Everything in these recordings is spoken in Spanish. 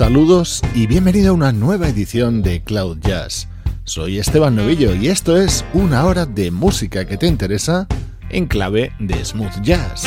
Saludos y bienvenido a una nueva edición de Cloud Jazz. Soy Esteban Novillo y esto es una hora de música que te interesa en clave de smooth jazz.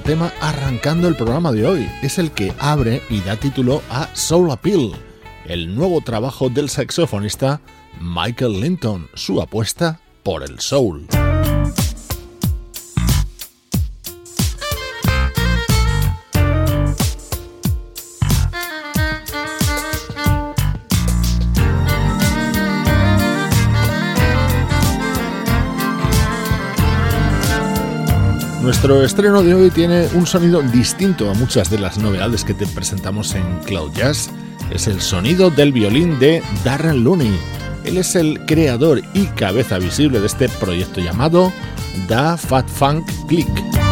Tema arrancando el programa de hoy. Es el que abre y da título a Soul Appeal, el nuevo trabajo del saxofonista Michael Linton, su apuesta por el soul. Nuestro estreno de hoy tiene un sonido distinto a muchas de las novedades que te presentamos en Cloud Jazz. Es el sonido del violín de Darren Looney. Él es el creador y cabeza visible de este proyecto llamado Da Fat Funk Click.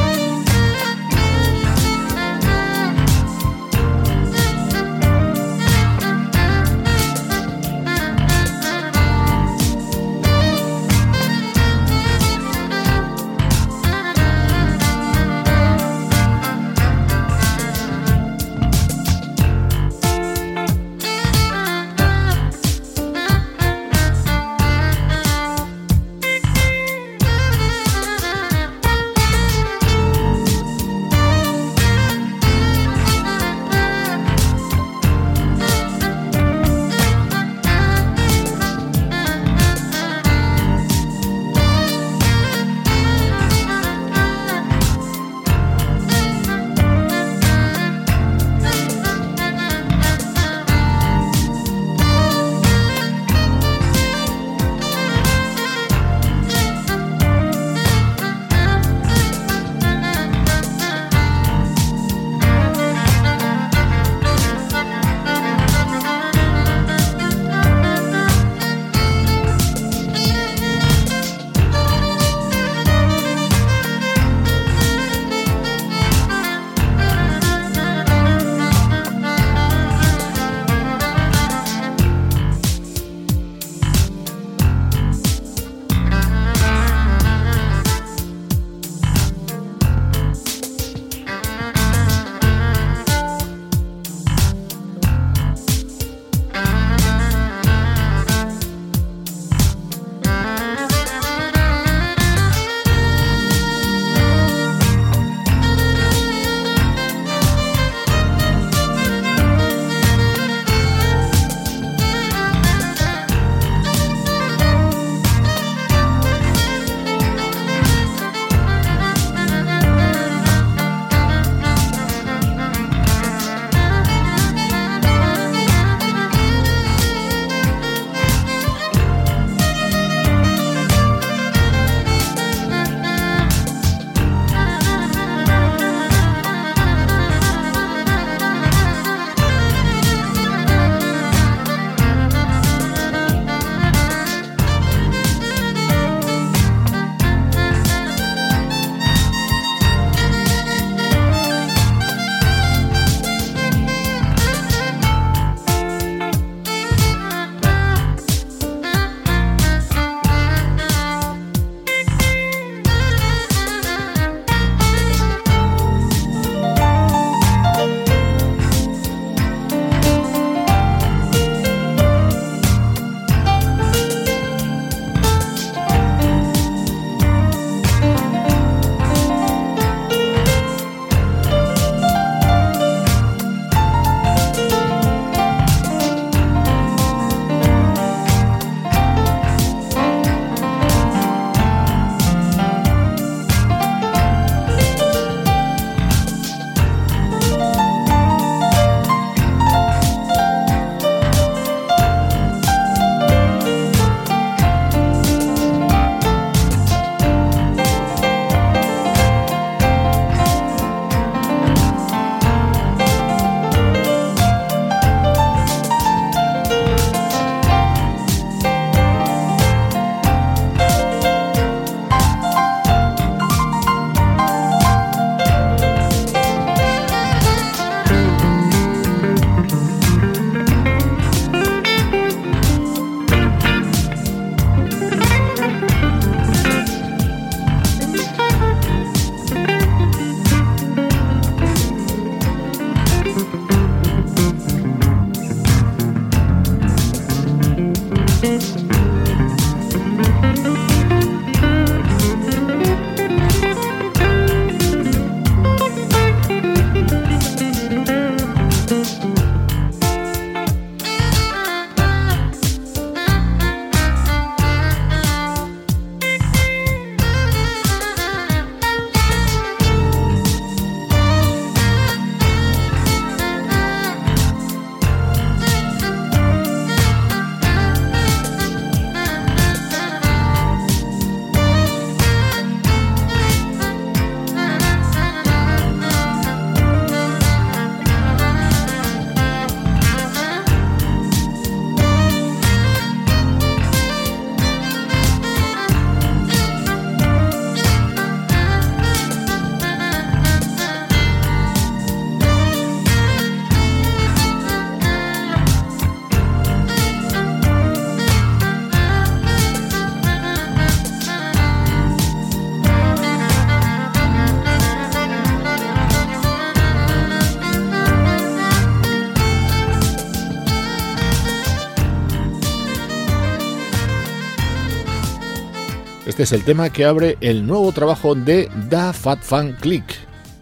Este es el tema que abre el nuevo trabajo de Da Fat Fan Click.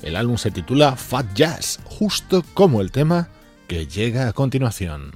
El álbum se titula Fat Jazz, justo como el tema que llega a continuación.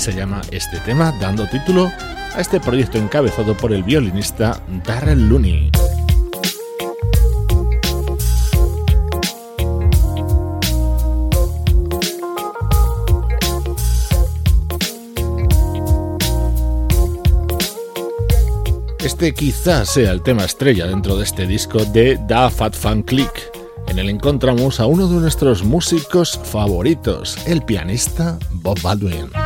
Se llama este tema, dando título a este proyecto encabezado por el violinista Darrell Looney. Este quizás sea el tema estrella dentro de este disco de Da Fat Fan Click. En él encontramos a uno de nuestros músicos favoritos, el pianista Bob Baldwin.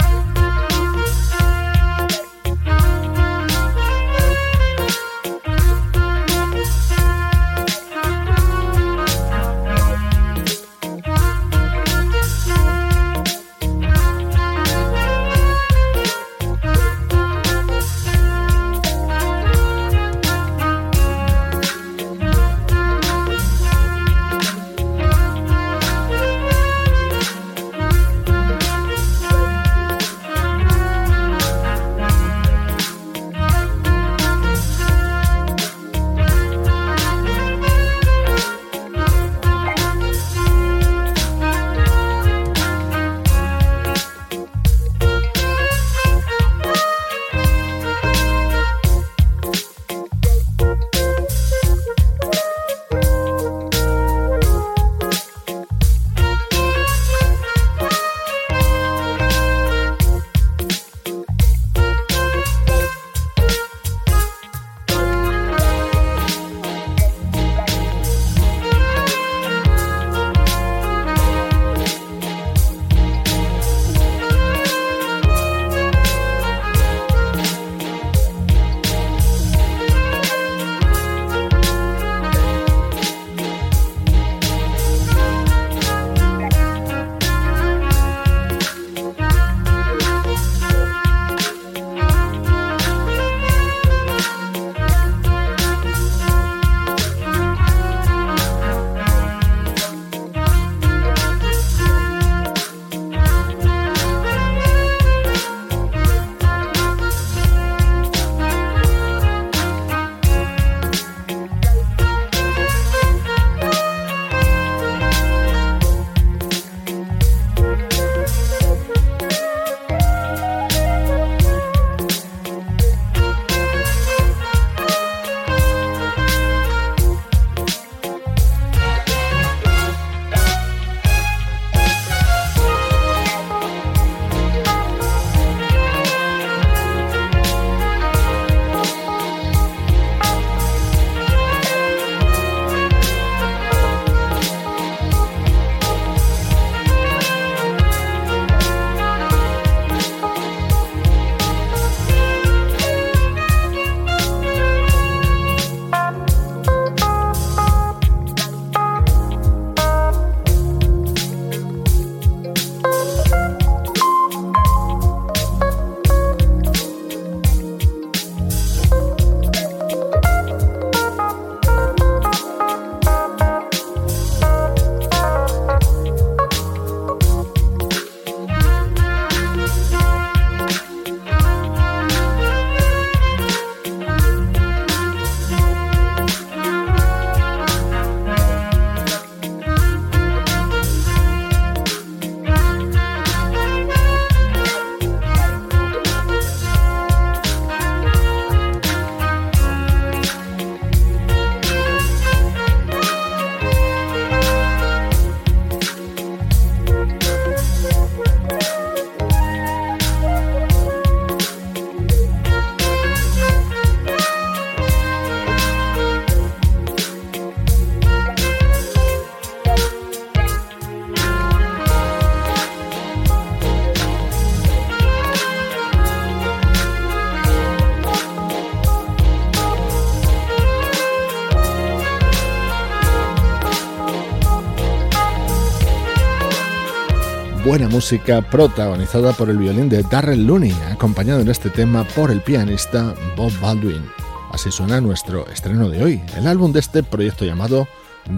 Buena música protagonizada por el violín de Darrell Looney, acompañado en este tema por el pianista Bob Baldwin. Así suena nuestro estreno de hoy, el álbum de este proyecto llamado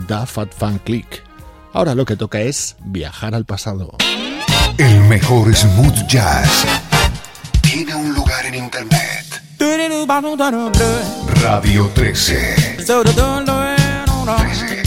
Da Fat Fan Click. Ahora lo que toca es viajar al pasado. El mejor smooth jazz tiene un lugar en internet. Radio 13. 13.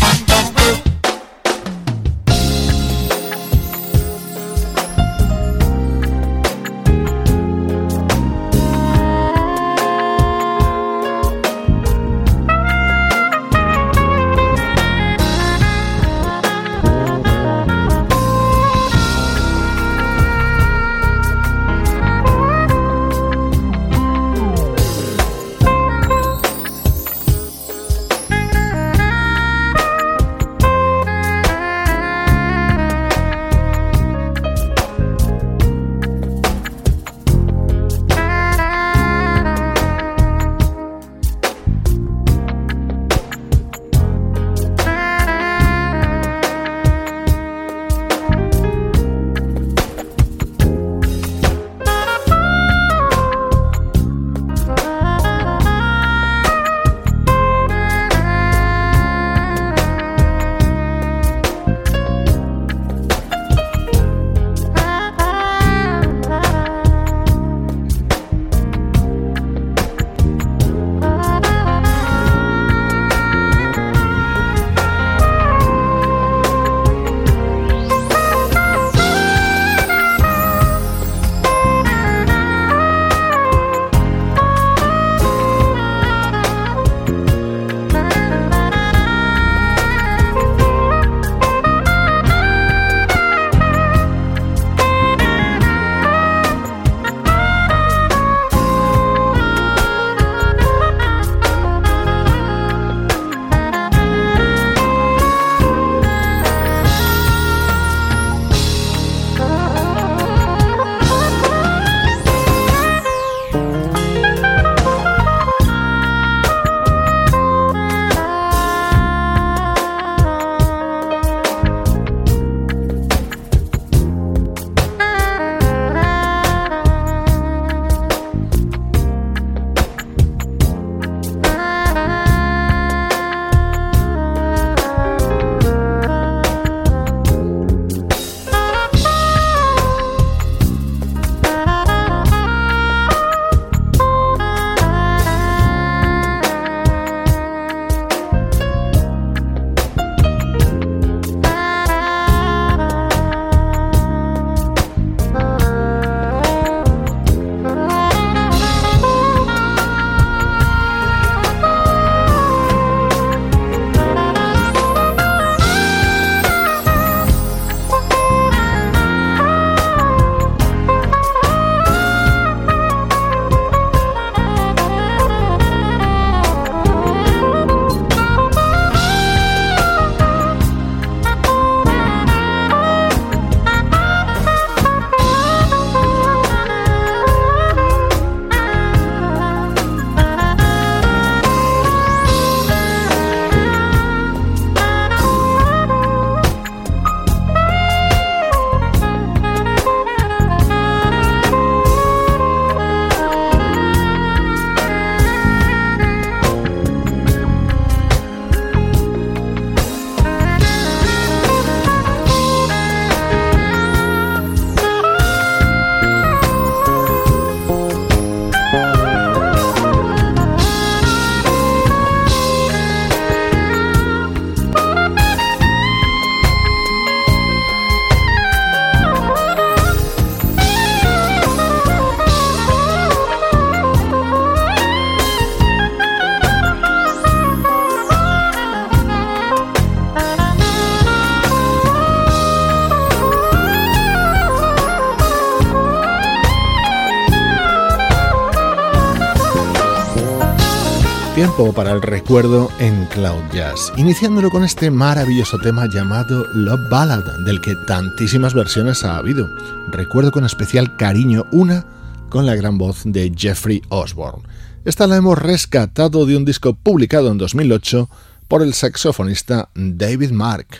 Tiempo para el recuerdo en Cloud Jazz, iniciándolo con este maravilloso tema llamado Love Ballad, del que tantísimas versiones ha habido. Recuerdo con especial cariño una con la gran voz de Jeffrey Osborne. Esta la hemos rescatado de un disco publicado en 2008 por el saxofonista David Mark.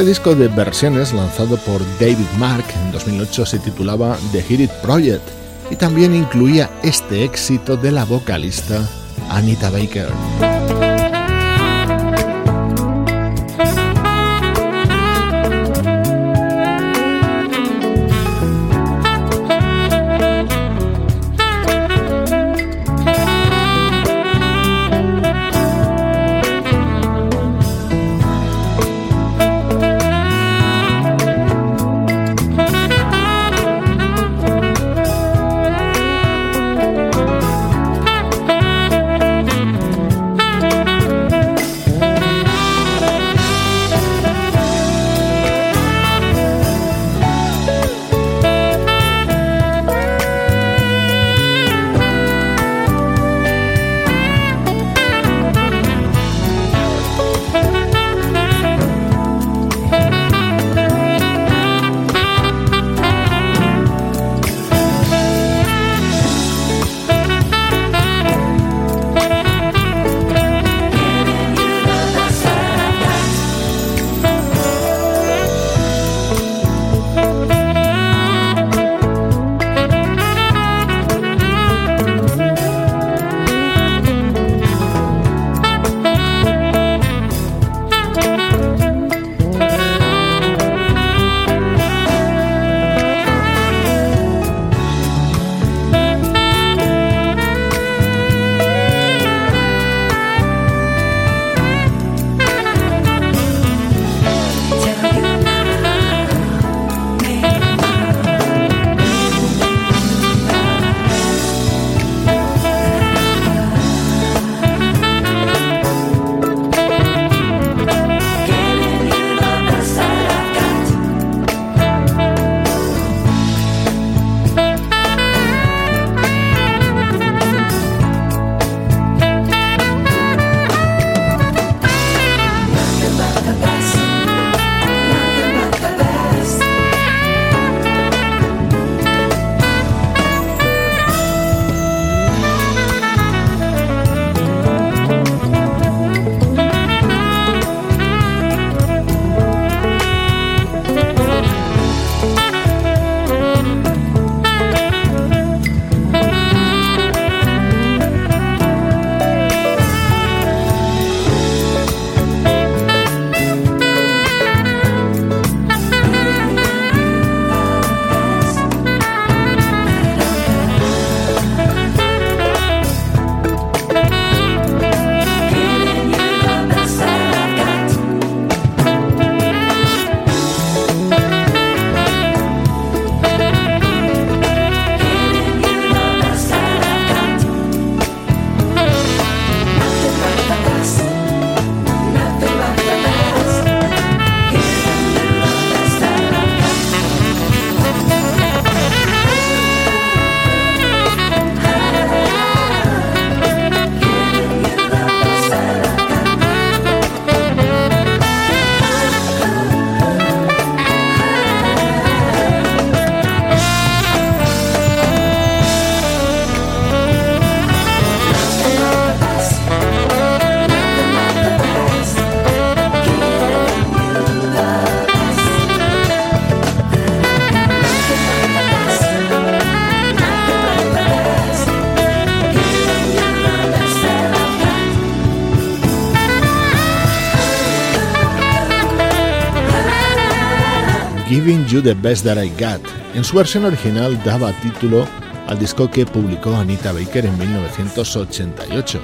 Este disco de versiones lanzado por David Mark en 2008 se titulaba The Hit It Project y también incluía este éxito de la vocalista Anita Baker. The Best That I Got. En su versión original daba título al disco que publicó Anita Baker en 1988.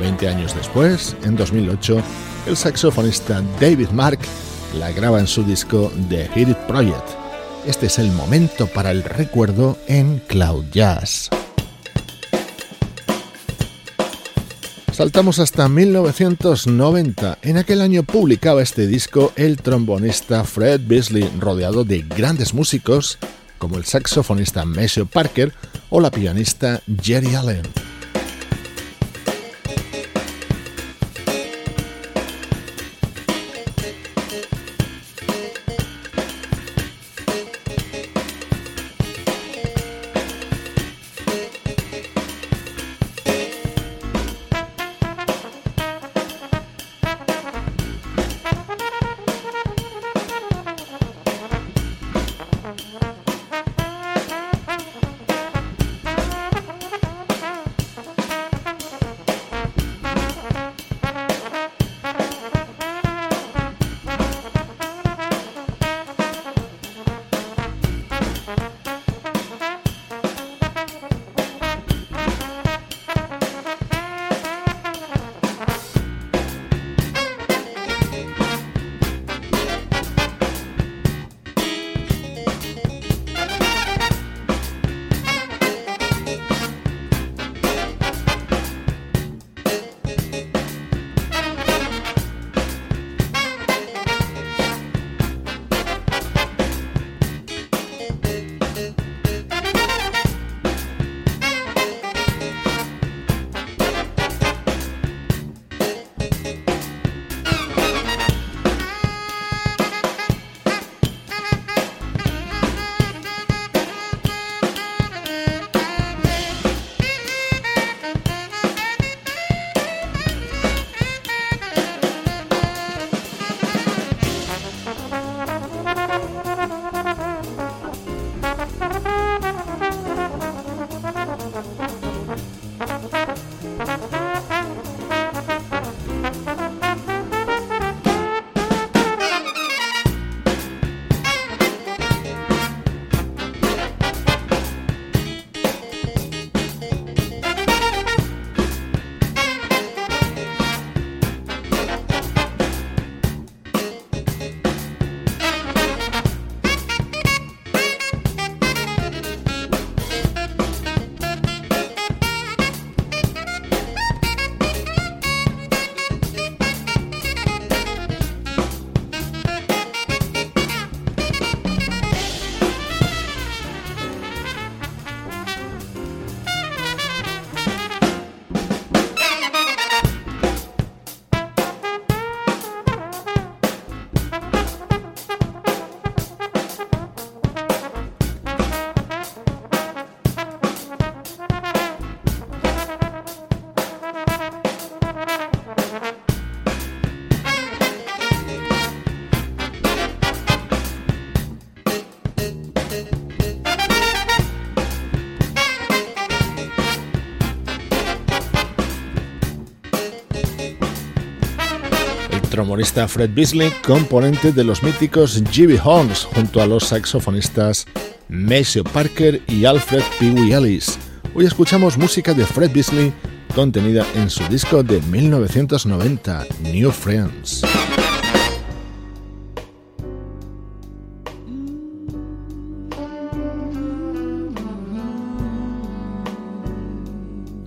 Veinte años después, en 2008, el saxofonista David Mark la graba en su disco The Hit It Project. Este es el momento para el recuerdo en Cloud Jazz. Saltamos hasta 1990. En aquel año publicaba este disco el trombonista Fred Beasley, rodeado de grandes músicos como el saxofonista Maceo Parker o la pianista Jerry Allen. Trombonista Fred Beasley, componente de los míticos GB Horns, junto a los saxofonistas Maceo Parker y Alfred Pee Ellis. Hoy escuchamos música de Fred Beasley contenida en su disco de 1990, New Friends.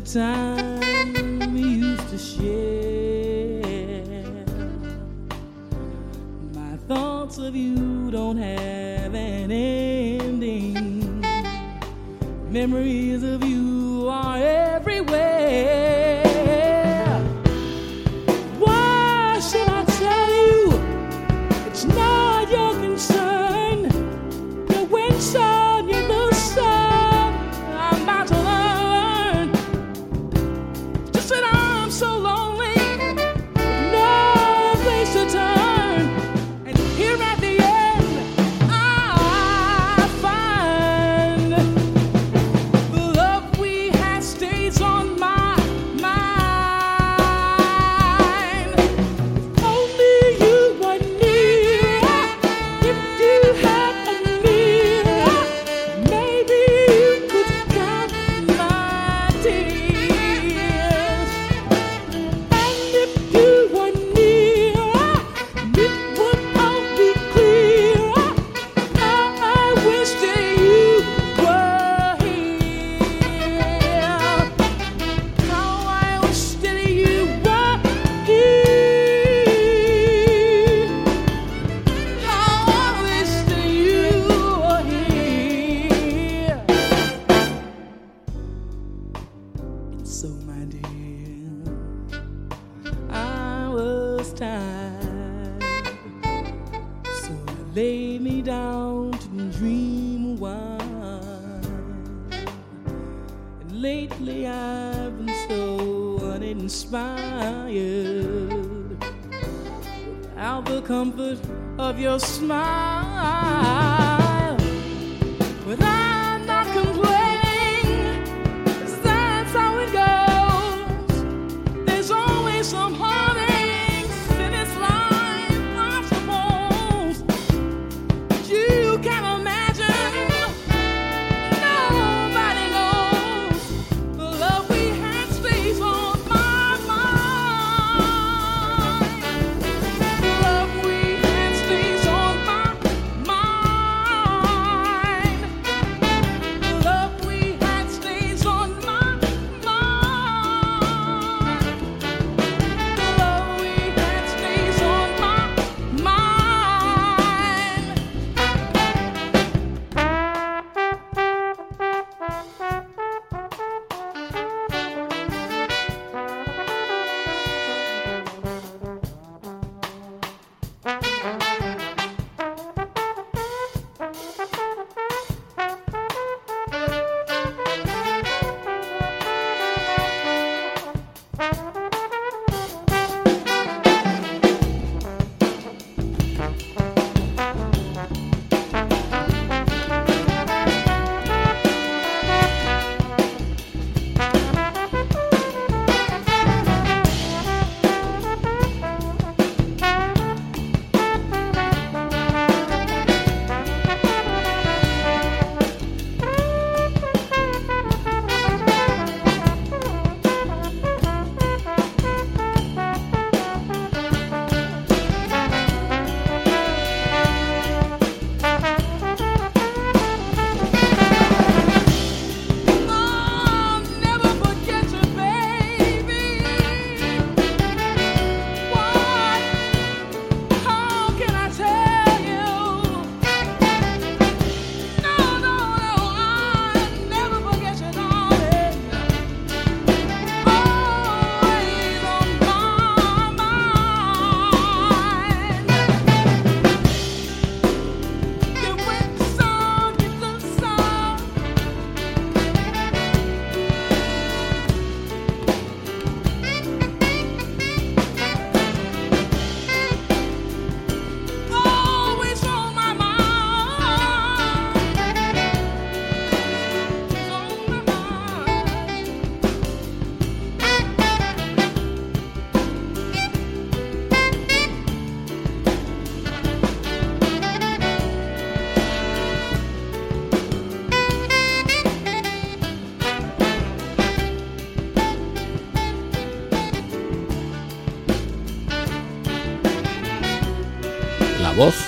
good time we used to share. My thoughts of you don't have an ending. Memories of you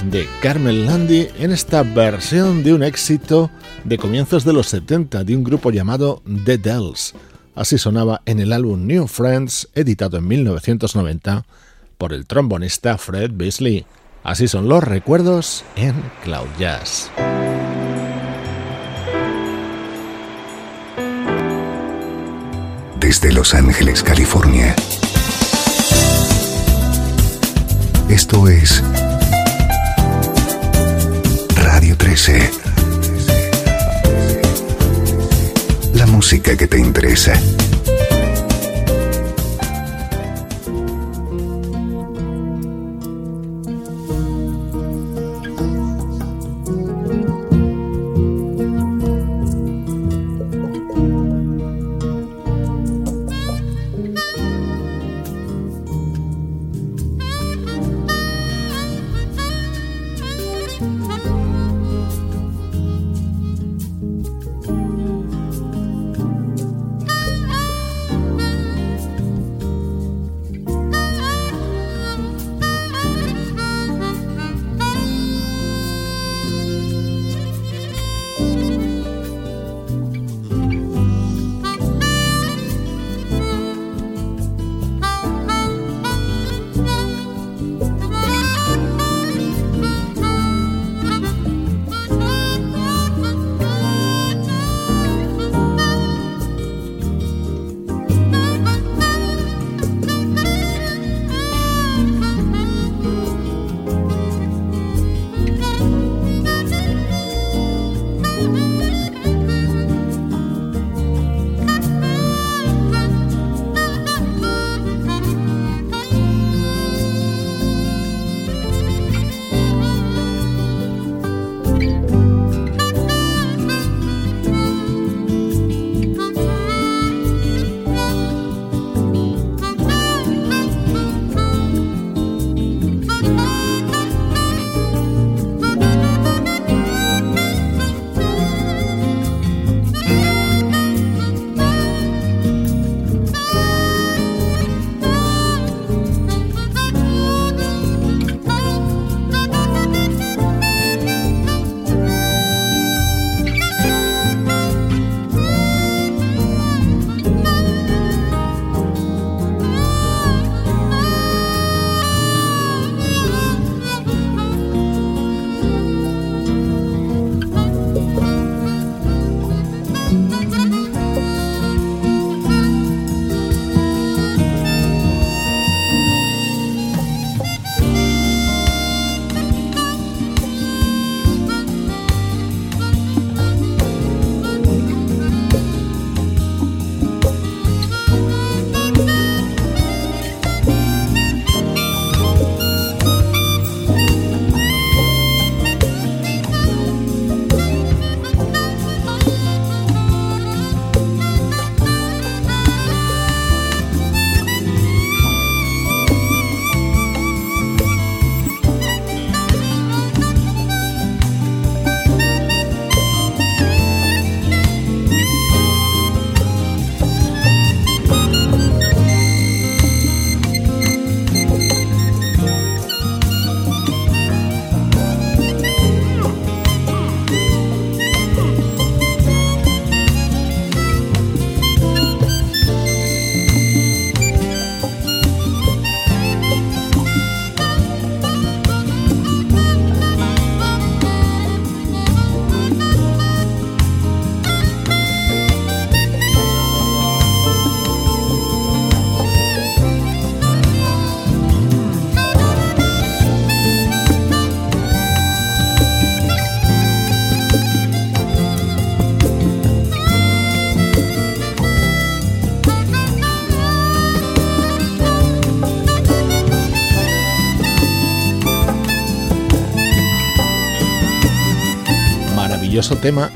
de Carmen Landi en esta versión de un éxito de comienzos de los 70 de un grupo llamado The Dells. Así sonaba en el álbum New Friends, editado en 1990 por el trombonista Fred Beasley. Así son los recuerdos en Cloud Jazz. desde Los Ángeles, California. Esto es Radio 13. La música que te interesa.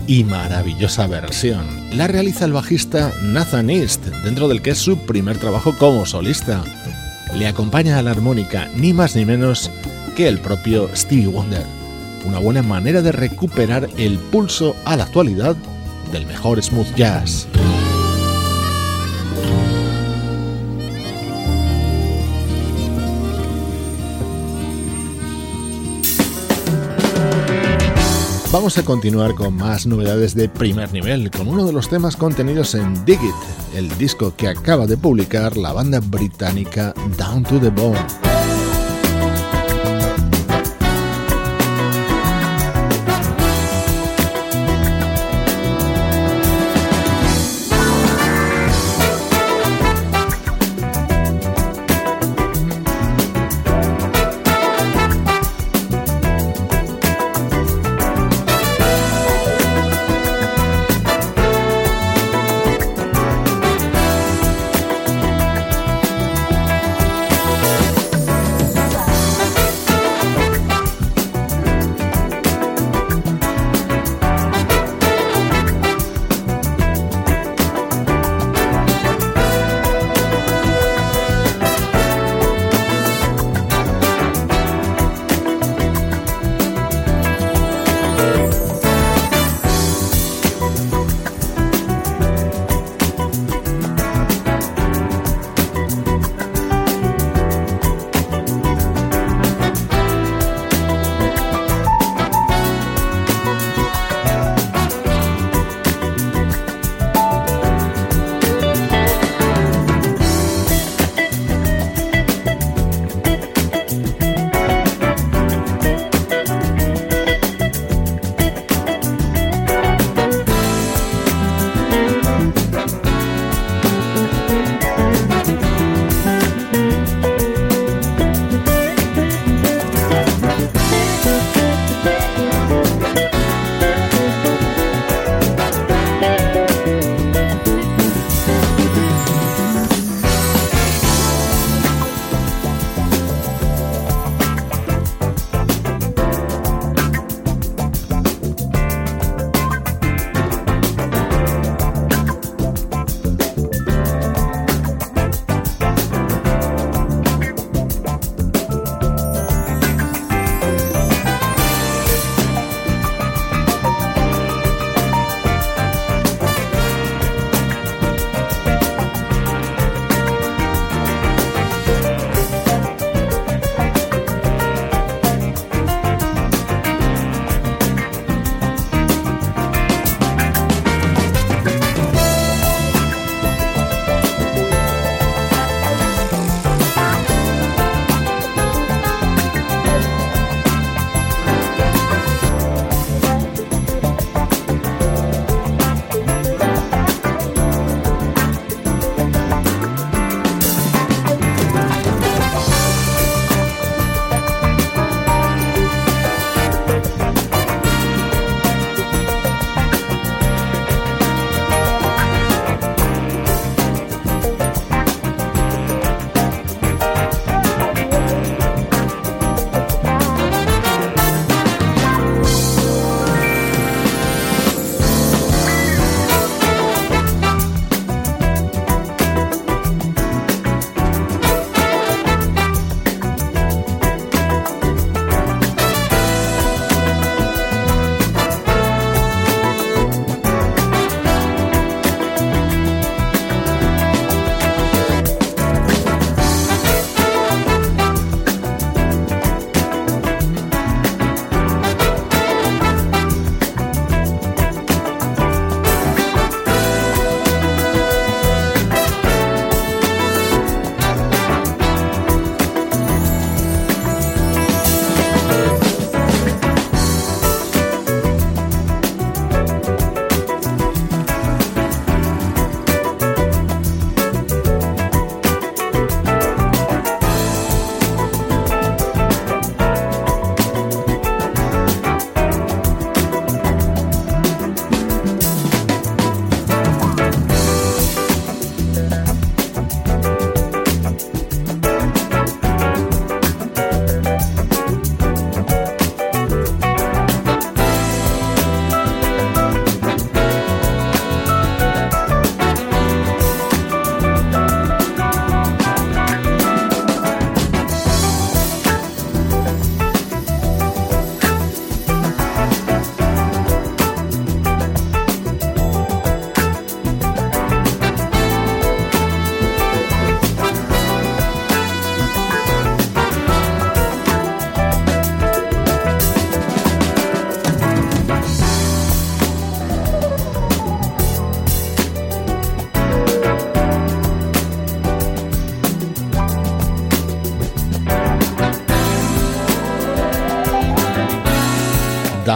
Y maravillosa versión. La realiza el bajista Nathan East, dentro del que es su primer trabajo como solista. Le acompaña a la armónica ni más ni menos que el propio Stevie Wonder. Una buena manera de recuperar el pulso a la actualidad del mejor smooth jazz. Vamos a continuar con más novedades de primer nivel, con uno de los temas contenidos en Dig It, el disco que acaba de publicar la banda británica Down to the Bone.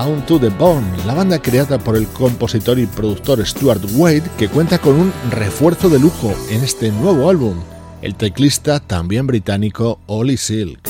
Down to the Bone, la banda creada por el compositor y productor Stuart Wade, que cuenta con un refuerzo de lujo en este nuevo álbum, el teclista también británico Ollie Silk.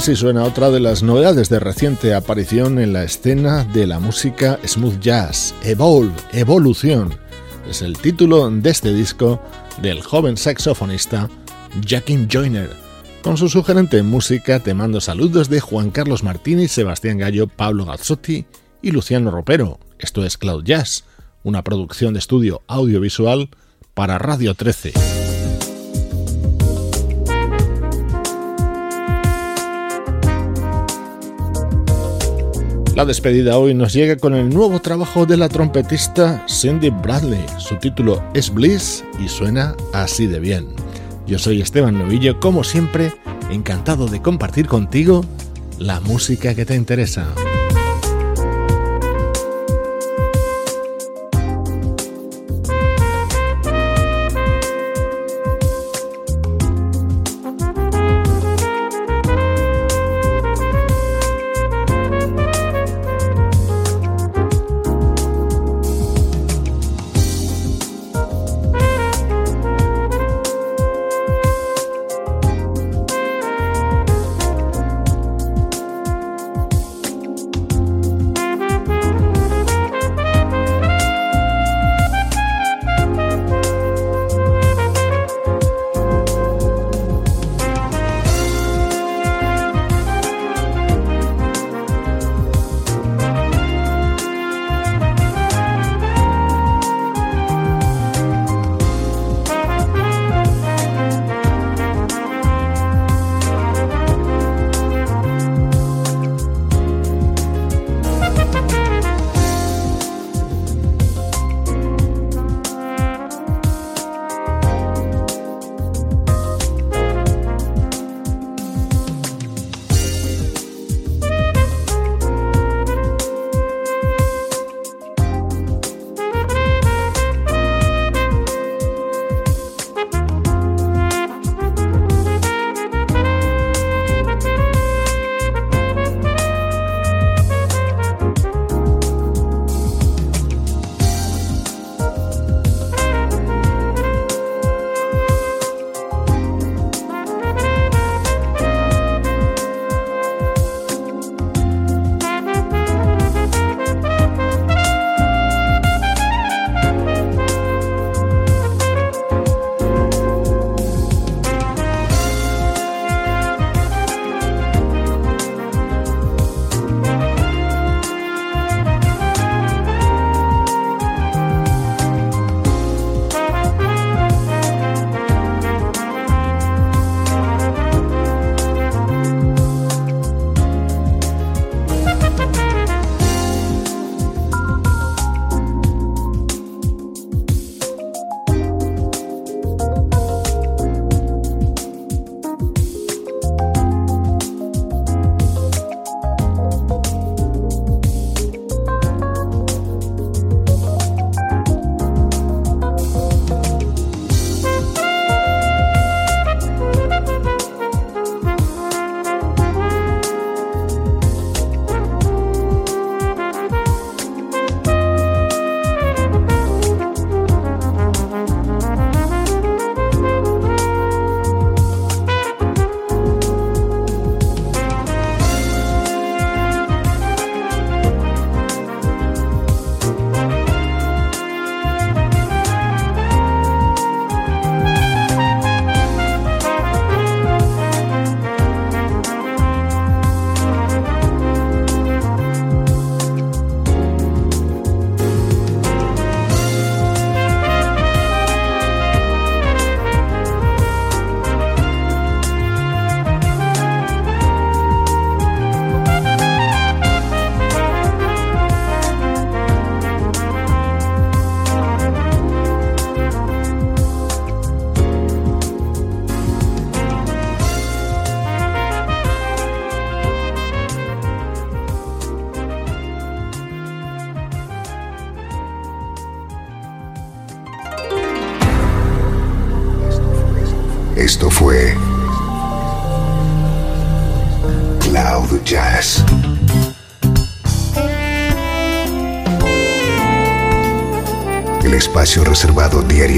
Así suena otra de las novedades de reciente aparición en la escena de la música smooth jazz, Evolve, Evolución. Es el título de este disco del joven saxofonista Jackin Joyner. Con su sugerente música te mando saludos de Juan Carlos Martínez, Sebastián Gallo, Pablo Gazzotti y Luciano Ropero. Esto es Cloud Jazz, una producción de estudio audiovisual para Radio 13. La despedida hoy nos llega con el nuevo trabajo de la trompetista Cindy Bradley. Su título es Bliss y suena así de bien. Yo soy Esteban Novillo, como siempre, encantado de compartir contigo la música que te interesa.